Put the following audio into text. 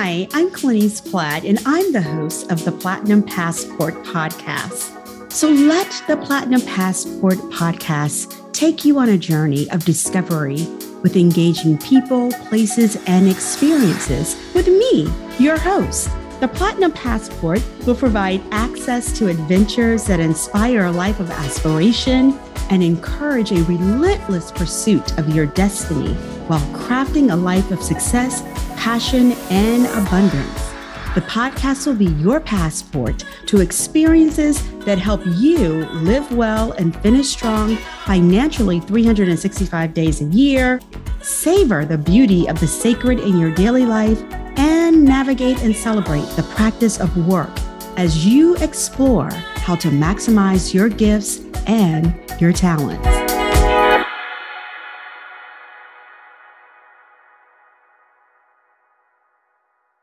Hi, I'm Clinice Platt, and I'm the host of the Plattinum Passport podcast. So let the Plattinum Passport podcast take you on a journey of discovery with engaging people, places, and experiences with me, your host. The Plattinum Passport will provide access to adventures that inspire a life of aspiration and encourage a relentless pursuit of your destiny while crafting a life of success passion, and abundance. The podcast will be your passport to experiences that help you live well and finish strong financially 365 days a year, savor the beauty of the sacred in your daily life, and navigate and celebrate the practice of work as you explore how to maximize your gifts and your talents.